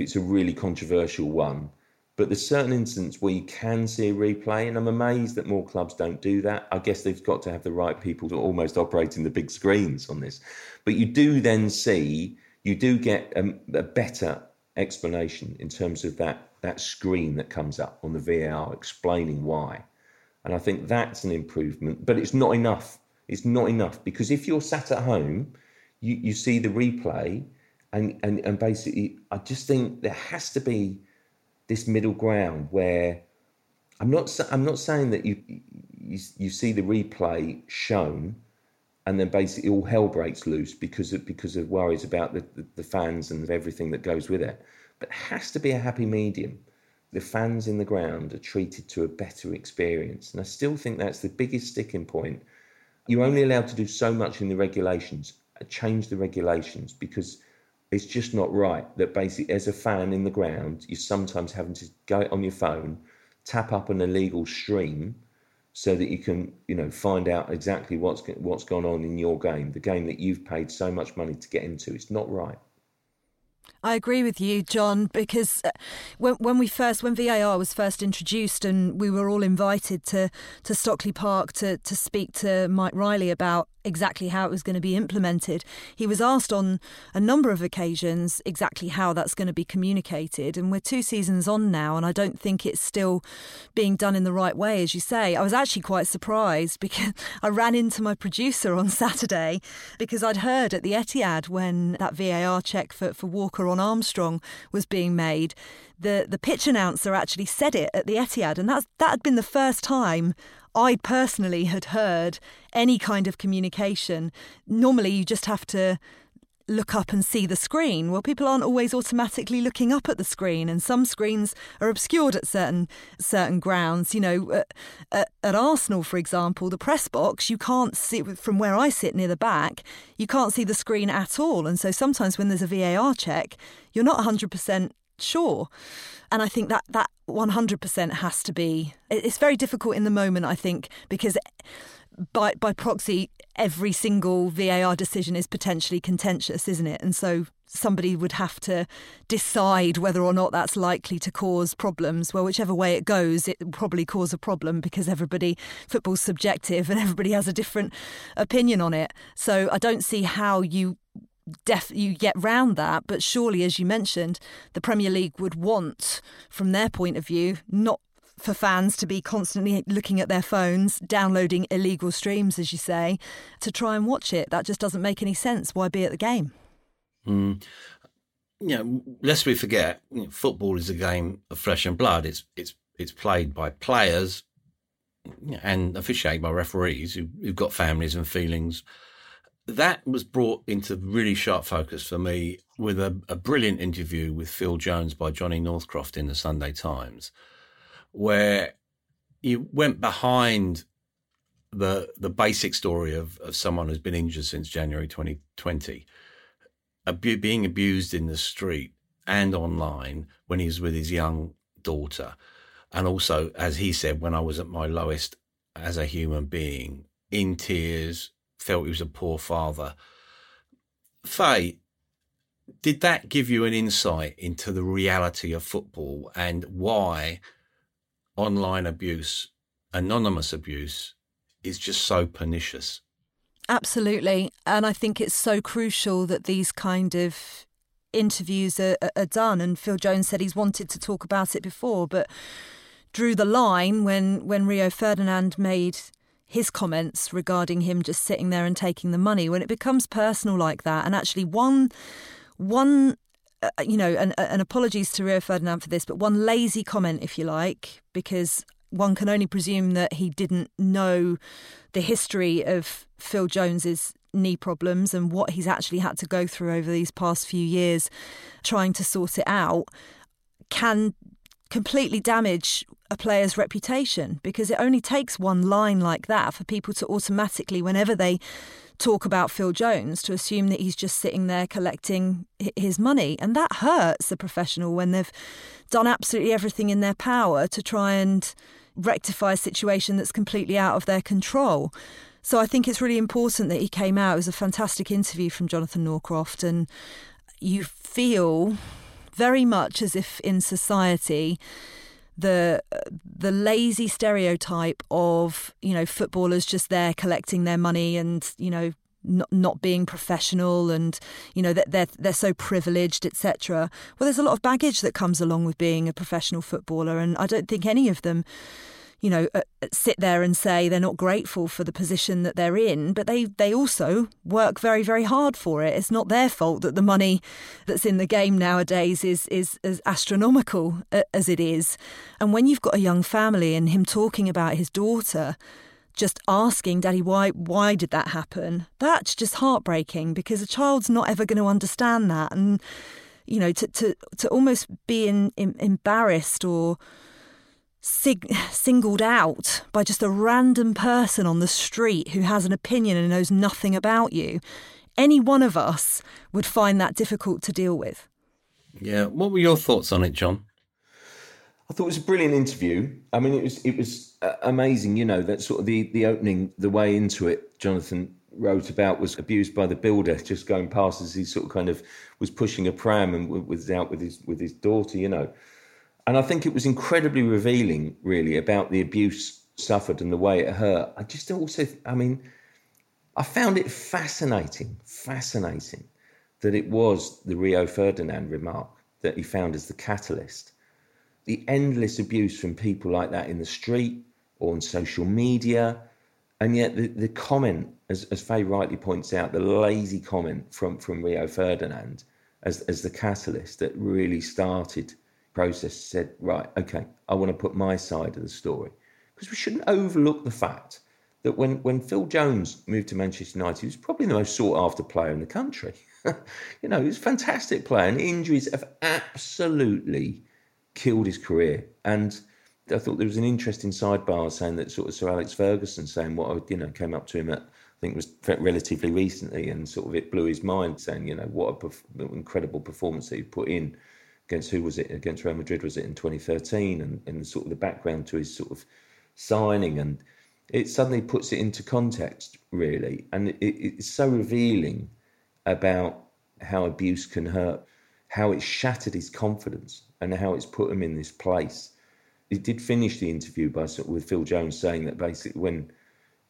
it's a really controversial one. But there's certain instances where you can see a replay, and I'm amazed that more clubs don't do that. I guess they've got to have the right people to almost operating the big screens on this. But you do then see, you do get a, a better explanation in terms of that that screen that comes up on the VAR explaining why. And I think that's an improvement, but it's not enough. It's not enough because if you're sat at home, you, you see the replay, and, and, and basically, I just think there has to be this middle ground where I'm not I'm not saying that you you, you see the replay shown and then basically all hell breaks loose because of because of worries about the, the, the fans and everything that goes with it. But it has to be a happy medium. The fans in the ground are treated to a better experience. And I still think that's the biggest sticking point. You're only allowed to do so much in the regulations. Uh, change the regulations because it's just not right that basically as a fan in the ground you're sometimes having to go on your phone tap up an illegal stream so that you can you know find out exactly what's what's gone on in your game the game that you've paid so much money to get into. It's not right I agree with you, John, because uh, when, when we first, when VAR was first introduced, and we were all invited to to Stockley Park to to speak to Mike Riley about exactly how it was going to be implemented. He was asked on a number of occasions exactly how that's going to be communicated. And we're two seasons on now, and I don't think it's still being done in the right way, as you say. I was actually quite surprised because I ran into my producer on Saturday because I'd heard at the Etihad when that VAR check for, for Walker on Armstrong was being made. The, the pitch announcer actually said it at the Etihad, and that's, that had been the first time I personally had heard any kind of communication. Normally, you just have to look up and see the screen. Well, people aren't always automatically looking up at the screen, and some screens are obscured at certain certain grounds. You know, at, at, at, Arsenal, for example, the press box you can't see from where I sit near the back. You can't see the screen at all, and so sometimes when there's a VAR check, you're not 100 percent sure. And I think that that 100% has to be. It's very difficult in the moment, I think, because by by proxy, every single VAR decision is potentially contentious, isn't it? And so somebody would have to decide whether or not that's likely to cause problems. Well, whichever way it goes, it will probably cause a problem because everybody football's subjective and everybody has a different opinion on it. So I don't see how you def- you get round that. But surely, as you mentioned, the Premier League would want, from their point of view, not for fans to be constantly looking at their phones, downloading illegal streams, as you say, to try and watch it. That just doesn't make any sense. Why be at the game? Mm. You know, lest we forget, you know, football is a game of flesh and blood. It's it's it's played by players and officiated by referees who, who've got families and feelings that was brought into really sharp focus for me with a, a, brilliant interview with Phil Jones by Johnny Northcroft in the Sunday Times, where he went behind the the basic story of, of someone who's been injured since January 2020, abu- being abused in the street and online when he was with his young daughter. And also, as he said, when I was at my lowest as a human being, in tears, felt he was a poor father. Faye, did that give you an insight into the reality of football and why online abuse, anonymous abuse, is just so pernicious? Absolutely. And I think it's so crucial that these kind of interviews are, are, done. And Phil Jones said he's wanted to talk about it before, but drew the line when, when Rio Ferdinand made his comments regarding him just sitting there and taking the money when it becomes personal like that and actually one one uh, you know and, and apologies to Rio Ferdinand for this but one lazy comment if you like because one can only presume that he didn't know the history of Phil Jones's knee problems and what he's actually had to go through over these past few years trying to sort it out can completely damage a player's reputation because it only takes one line like that for people to automatically, whenever they talk about Phil Jones, to assume that he's just sitting there collecting his money. And that hurts the professional when they've done absolutely everything in their power to try and rectify a situation that's completely out of their control. So I think it's really important that he came out. It was a fantastic interview from Jonathan Northcroft, and you feel very much as if in society the the lazy stereotype of you know footballers just there collecting their money and you know not, not being professional and you know that they're they're so privileged etc well there's a lot of baggage that comes along with being a professional footballer and I don't think any of them you know, uh, uh, sit there and say they're not grateful for the position that they're in, but they, they also work very, very hard for it. It's not their fault that the money that's in the game nowadays is, is as astronomical uh, as it is. And when you've got a young family and him talking about his daughter, just asking daddy why why did that happen that's just heartbreaking because a child's not ever going to understand that and you know to to to almost be in, in, embarrassed or sig- singled out by just a random person on the street who has an opinion and knows nothing about you, any one of us would find that difficult to deal with. Yeah. What were your thoughts on it, John? I thought it was a brilliant interview. I mean, it was it was uh, amazing. You know that sort of the the opening, the way into it. Jonathan wrote about was abused by the builder just going past as he sort of kind of was pushing a pram and was out with his with his daughter, you know. And I think it was incredibly revealing, really, about the abuse suffered and the way it hurt. I just also, I mean, I found it fascinating, fascinating that it was the Rio Ferdinand remark that he found as the catalyst. The endless abuse from people like that in the street or on social media. And yet the, the comment, as, as Faye rightly points out, the lazy comment from, from Rio Ferdinand as, as the catalyst that really started process said, right, okay, I want to put my side of the story. Because we shouldn't overlook the fact that when, when Phil Jones moved to Manchester United, he was probably the most sought after player in the country. you know, he was a fantastic player, and injuries have absolutely killed his career. And I thought there was an interesting sidebar saying that sort of Sir Alex Ferguson saying what you know came up to him at I think was relatively recently, and sort of it blew his mind, saying you know what an incredible performance that he put in against who was it against Real Madrid was it in 2013, and, and sort of the background to his sort of signing and it suddenly puts it into context, really. And it, it's so revealing about how abuse can hurt, how it shattered his confidence, and how it's put him in this place. It did finish the interview by with Phil Jones saying that basically when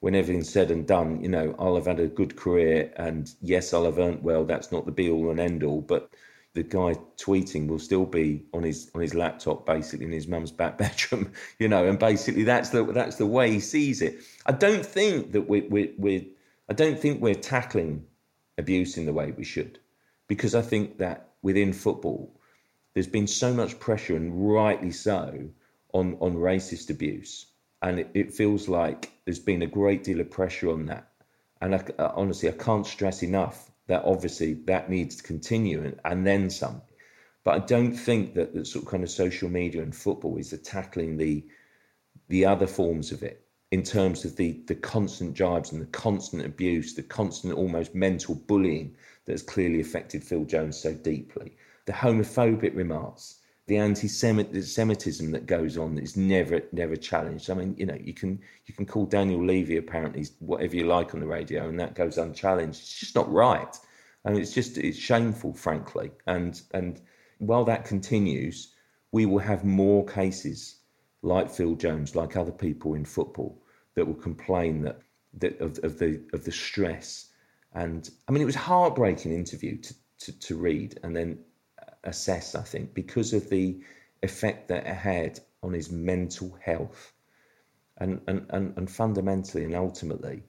when everything's said and done, you know, I'll have had a good career, and yes, I'll have earned well. That's not the be all and end all, but the guy tweeting will still be on his on his laptop, basically in his mum's back bedroom, you know, and basically that's the that's the way he sees it. I don't think that we we we I don't think we're tackling abuse in the way we should, because I think that within football, there's been so much pressure, and rightly so, on on racist abuse, and it, it feels like there's been a great deal of pressure on that. And I, honestly, I can't stress enough that obviously that needs to continue and, and then some. But I don't think that the sort of kind of social media and football is tackling the the other forms of it in terms of the the constant jibes and the constant abuse, the constant almost mental bullying that has clearly affected Phil Jones so deeply. The homophobic remarks, the anti-Semitism that goes on is never never challenged. I mean, you know, you can you can call Daniel Levy apparently whatever you like on the radio, and that goes unchallenged. It's just not right. Mean, it's just it's shameful, frankly. And and while that continues, we will have more cases like Phil Jones, like other people in football, that will complain that that of, of the of the stress. And I mean, it was heartbreaking interview to, to, to read, and then assess, I think, because of the effect that it had on his mental health. And, and, and, and fundamentally and ultimately,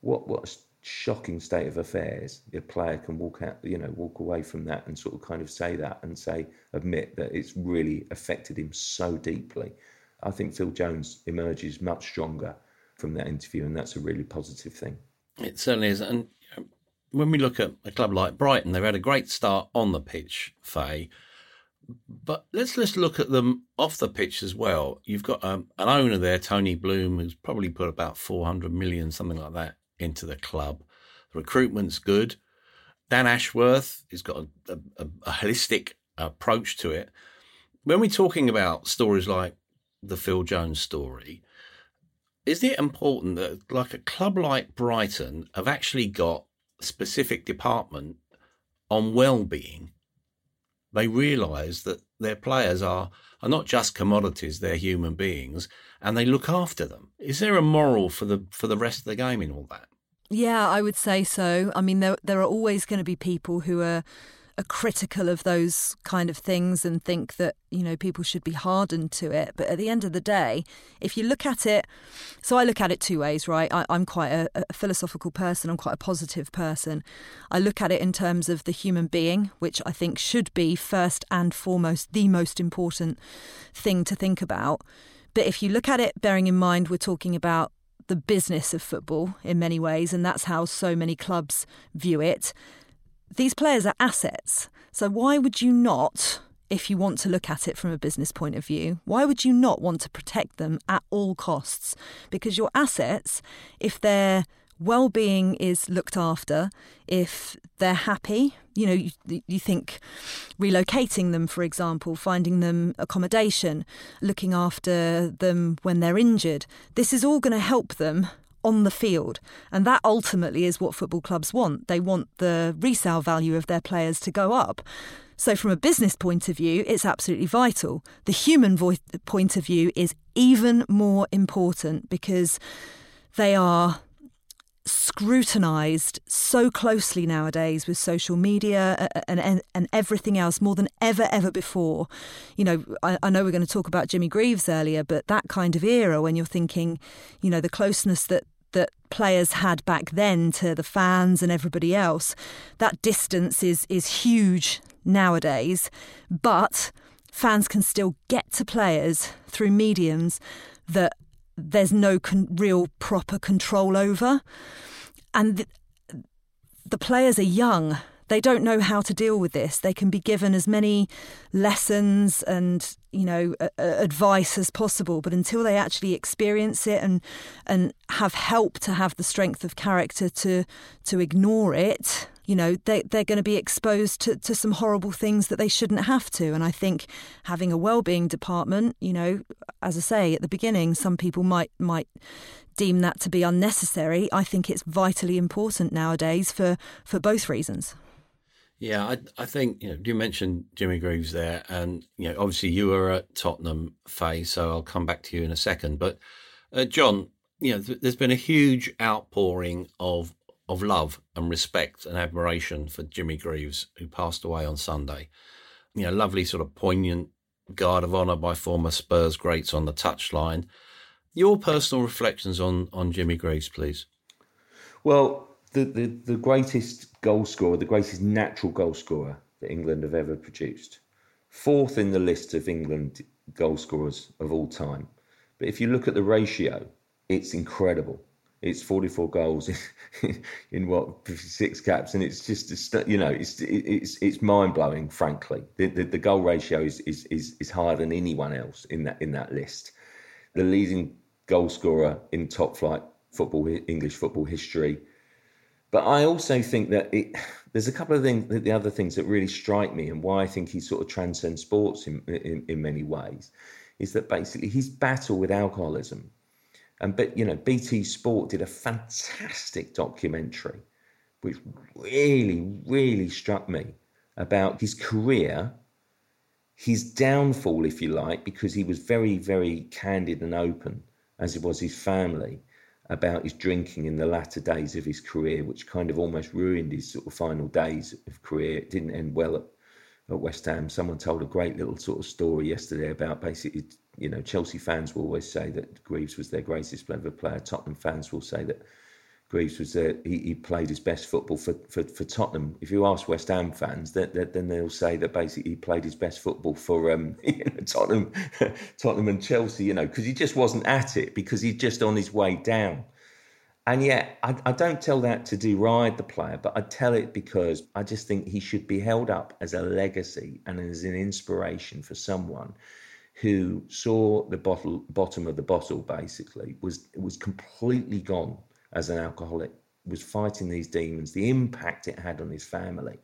what, what a shocking state of affairs a player can walk out, you know, walk away from that and sort of kind of say that and say, admit that it's really affected him so deeply. I think Phil Jones emerges much stronger from that interview, and that's a really positive thing. It certainly is. And when we look at a club like Brighton, they've had a great start on the pitch, Faye. But let's just look at them off the pitch as well. You've got um, an owner there, Tony Bloom, who's probably put about 400 million, something like that, into the club. The recruitment's good. Dan Ashworth has got a, a, a holistic approach to it. When we're talking about stories like the Phil Jones story, is it important that, like a club like Brighton, have actually got specific department on well-being, they realise that their players are are not just commodities; they're human beings, and they look after them. Is there a moral for the for the rest of the game in all that? Yeah, I would say so. I mean, there there are always going to be people who are are critical of those kind of things and think that you know people should be hardened to it. But at the end of the day if you look at it so i look at it two ways right? I, am quite a, a, philosophical person. I'm quite a positive person. I look at it in terms of the human being which i think should be first and foremost the most important thing to think about. But if you look at it bearing in mind we're talking about the business of football in many ways, and that's how so many clubs view it these players are assets. So why would you not, if you want to look at it from a business point of view, why would you not want to protect them at all costs? Because your assets, if their well-being is looked after, if they're happy, you know, you, you think relocating them, for example, finding them accommodation, looking after them when they're injured, this is all going to help them on the field. And that ultimately is what football clubs want. They want the resale value of their players to go up. So, from a business point of view, it's absolutely vital. The human vo- point of view is even more important because they are scrutinized so closely nowadays with social media and, and, and everything else more than ever, ever before. You know, I, I know we're going to talk about Jimmy Greaves earlier, but that kind of era when you're thinking, you know, the closeness that that players had back then to the fans and everybody else, that distance is is huge nowadays. But fans can still get to players through mediums that there's no con- real proper control over. And the, the players are young. They don't know how to deal with this. They can be given as many lessons and you know advice as possible, but until they actually experience it and and have help to have the strength of character to to ignore it, you know, they, they're going to be exposed to, to some horrible things that they shouldn't have to. And I think having a well-being department, you know, as I say at the beginning, some people might might deem that to be unnecessary. I think it's vitally important nowadays for, for both reasons. Yeah, I, I think you know you mentioned Jimmy Greaves there, and you know obviously you were at Tottenham, Faye. So I'll come back to you in a second. But uh, John, you know, th- there's been a huge outpouring of of love and respect and admiration for Jimmy Greaves, who passed away on Sunday. You know, lovely sort of poignant guard of honour by former Spurs greats on the touchline. Your personal reflections on on Jimmy Greaves, please. Well, the, the, the greatest goal scorer, the greatest natural goal scorer that England have ever produced. Fourth in the list of England goal scorers of all time. But if you look at the ratio, it's incredible. It's 44 goals in, in what six caps, and it's just you know it's it's it's mind blowing. Frankly, the, the, the goal ratio is, is is is higher than anyone else in that in that list. The leading goal scorer in top flight football English football history. But I also think that it there's a couple of things the other things that really strike me and why I think he sort of transcends sports in, in, in many ways is that basically his battle with alcoholism and but you know, BT Sport did a fantastic documentary, which really, really struck me about his career, his downfall, if you like, because he was very, very candid and open, as it was his family, about his drinking in the latter days of his career, which kind of almost ruined his sort of final days of career. It didn't end well at, at West Ham. Someone told a great little sort of story yesterday about basically you know, Chelsea fans will always say that Greaves was their greatest ever player. Tottenham fans will say that Greaves was their, he, he played his best football for, for, for Tottenham. If you ask West Ham fans, that, that, then they'll say that basically he played his best football for um, you know, Tottenham, Tottenham and Chelsea. You know, because he just wasn't at it because he's just on his way down. And yet, I, I, don't tell that to deride the player, but I tell it because I just think he should be held up as a legacy and as an inspiration for someone who saw the bottle, bottom of the bottle basically was was completely gone as an alcoholic was fighting these demons the impact it had on his family.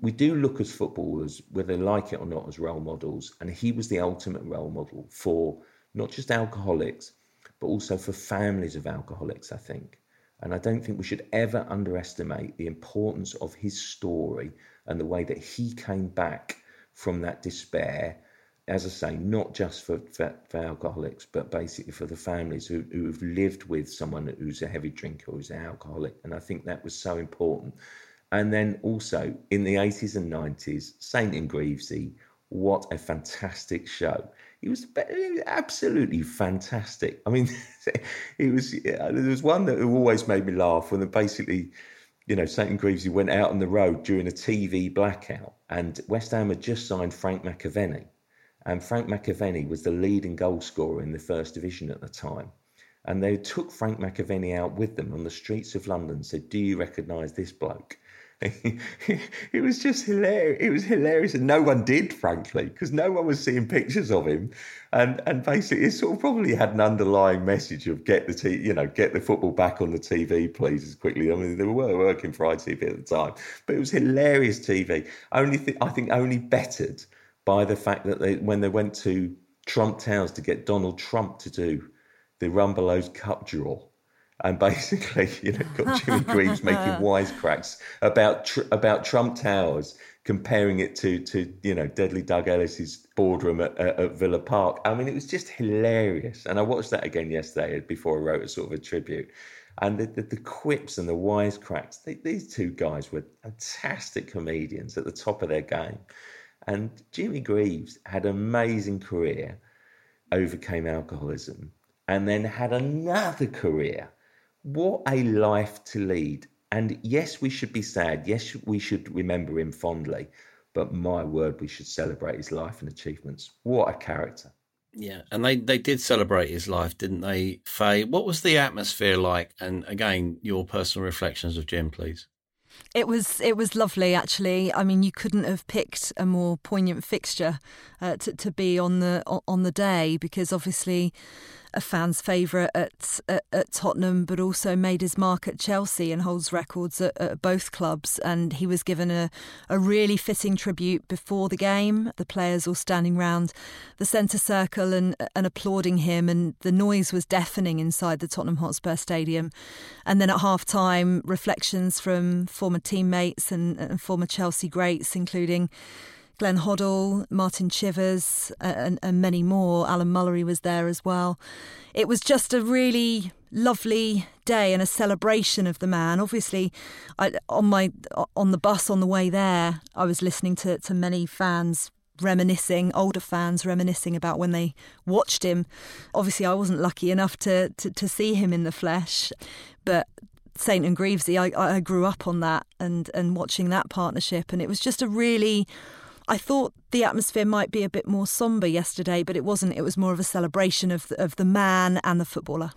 We do look as footballers whether they like it or not as role models and he was the ultimate role model for not just alcoholics but also for families of alcoholics i think. And i don't think we should ever underestimate the importance of his story and the way that he came back from that despair as I say, not just for, for, for, alcoholics, but basically for the families who, who've lived with someone who's a heavy drinker who's an alcoholic. And I think that was so important. And then also in the 80s and 90s, Saint and Greavesy, what a fantastic show. He was absolutely fantastic. I mean, he was. There was one that always made me laugh when basically, you know, Saint and Greavesy went out on the road during a TV blackout, and West Ham had just signed Frank McAvenny, and Frank McAvenny was the leading goal scorer in the first division at the time. And they took Frank McAvenny out with them on the streets of London, said, Do you recognise this bloke? it was just hilarious. It was hilarious, and no one did, frankly, because no one was seeing pictures of him. And and basically, it sort of probably had an underlying message of get the t- you know get the football back on the TV, please, as quickly. I mean, they were working for ITV at the time, but it was hilarious TV. Only th- I think only bettered by the fact that they, when they went to Trump Towers to get Donald Trump to do the Rumbelows Cup draw, and basically, you know, got Jimmy Greaves making wisecracks about tr- about Trump Towers, comparing it to to you know Deadly Doug Ellis's boardroom at, at, at, Villa Park. I mean, it was just hilarious. And I watched that again yesterday uh, before I wrote a sort of a tribute. And the, the, the quips and the wisecracks, they, these two guys were fantastic comedians at the top of their game. And Jimmy Greaves had an amazing career, overcame alcoholism, and then had another career what a life to lead. And yes, we should be sad. Yes, we should remember him fondly. But my word, we should celebrate his life and achievements. What a character. Yeah, and they, they did celebrate his life, didn't they, Faye? What was the atmosphere like? And again, your personal reflections of Jim, please. It was it was lovely actually. I mean, you couldn't have picked a more poignant fixture uh, to to be on the on the day because obviously a fan's favourite at, at, at Tottenham, but also made his mark at Chelsea and holds records at, at both clubs. And he was given a, a really fitting tribute before the game. The players all standing round the centre circle and, and applauding him, and the noise was deafening inside the Tottenham Hotspur Stadium. And then at half time, reflections from former teammates and, and former Chelsea greats, including Glenn Hoddle, Martin Chivers, and, and, many more. Alan Mullery was there as well. It was just a really lovely day and a celebration of the man. Obviously, I, on my on the bus on the way there, I was listening to, to many fans reminiscing, older fans reminiscing about when they watched him. Obviously, I wasn't lucky enough to, to, to see him in the flesh, but Saint and Greavesy, I, I grew up on that and, and watching that partnership, and it was just a really I thought the atmosphere might be a bit more somber yesterday, but it wasn't. It was more of a celebration of the, of the man and the footballer.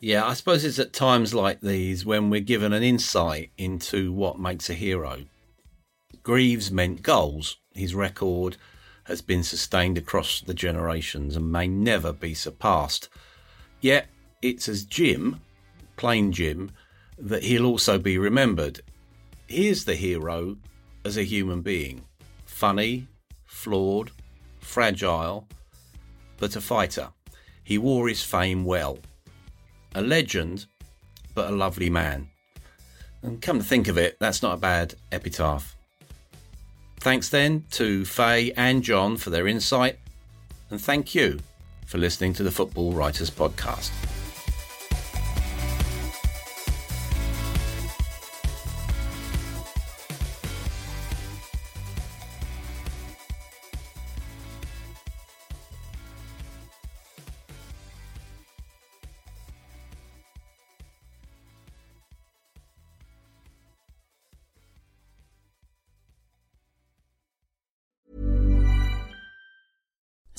Yeah, I suppose it's at times like these when we're given an insight into what makes a hero. Greaves meant goals. His record has been sustained across the generations and may never be surpassed. Yet it's as Jim, plain Jim, that he'll also be remembered. Here's the hero as a human being funny, flawed, fragile, but a fighter. He wore his fame well. A legend, but a lovely man. And come to think of it, that's not a bad epitaph. Thanks then to Faye and John for their insight, and thank you for listening to the Football Writers Podcast.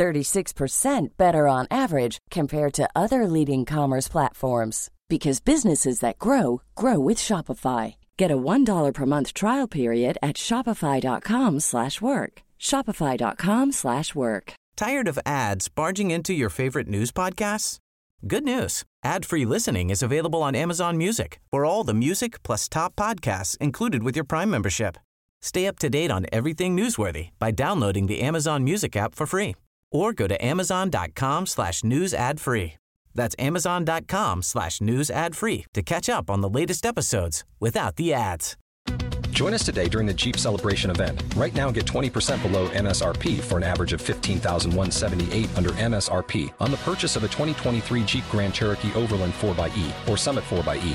36% better on average compared to other leading commerce platforms because businesses that grow grow with Shopify. Get a $1 per month trial period at shopify.com/work. shopify.com/work. Tired of ads barging into your favorite news podcasts? Good news. Ad-free listening is available on Amazon Music. For all the music plus top podcasts included with your Prime membership. Stay up to date on everything newsworthy by downloading the Amazon Music app for free or go to amazon.com slash news ad free. That's amazon.com slash news ad free to catch up on the latest episodes without the ads. Join us today during the Jeep Celebration event. Right now, get 20% below MSRP for an average of 15178 under MSRP on the purchase of a 2023 Jeep Grand Cherokee Overland 4xE or Summit 4xE.